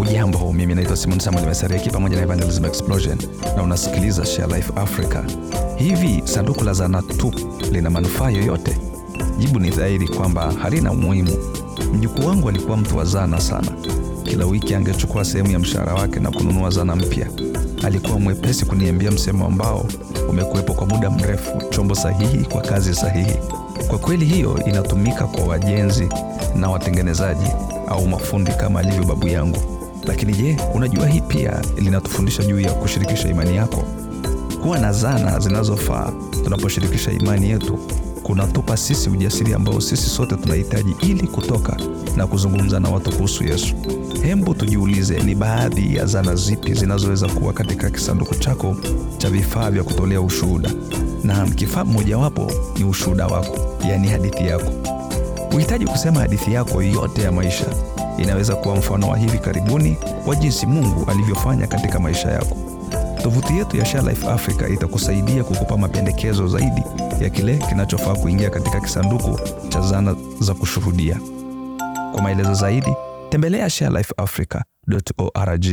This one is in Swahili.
Ujambo, mimi naitwa Simon Samuel Mesareki pamoja na Evangelism Explosion na unasikiliza Share Life Africa. Hivi sanduku la zana tu lina manufaa yoyote? Jibu ni dhahiri kwamba halina umuhimu. Mjukuu wangu alikuwa mtu wa zana sana. Kila wiki angechukua sehemu ya mshahara wake na kununua zana mpya. Alikuwa mwepesi kuniambia msemo ambao umekuwepo kwa muda mrefu, chombo sahihi kwa kazi sahihi. Kwa kweli hiyo inatumika kwa wajenzi na watengenezaji au mafundi kama alivyo babu yangu. Lakini je, unajua hii pia linatufundisha juu ya kushirikisha imani yako. Kuwa na zana zinazofaa tunaposhirikisha imani yetu kunatupa sisi ujasiri ambao sisi sote tunahitaji ili kutoka na kuzungumza na watu kuhusu Yesu. Hembu tujiulize, ni baadhi ya zana zipi zinazoweza kuwa katika kisanduku chako cha vifaa vya kutolea ushuhuda? Na kifaa mmojawapo ni ushuhuda wako, yaani hadithi yako. Uhitaji kusema hadithi yako yote ya maisha. Inaweza kuwa mfano wa hivi karibuni wa jinsi Mungu alivyofanya katika maisha yako. Tovuti yetu ya Share Africa itakusaidia kukupa mapendekezo zaidi ya kile kinachofaa kuingia katika kisanduku cha zana za kushuhudia. Kwa maelezo zaidi, tembelea sharelifeafrica.org.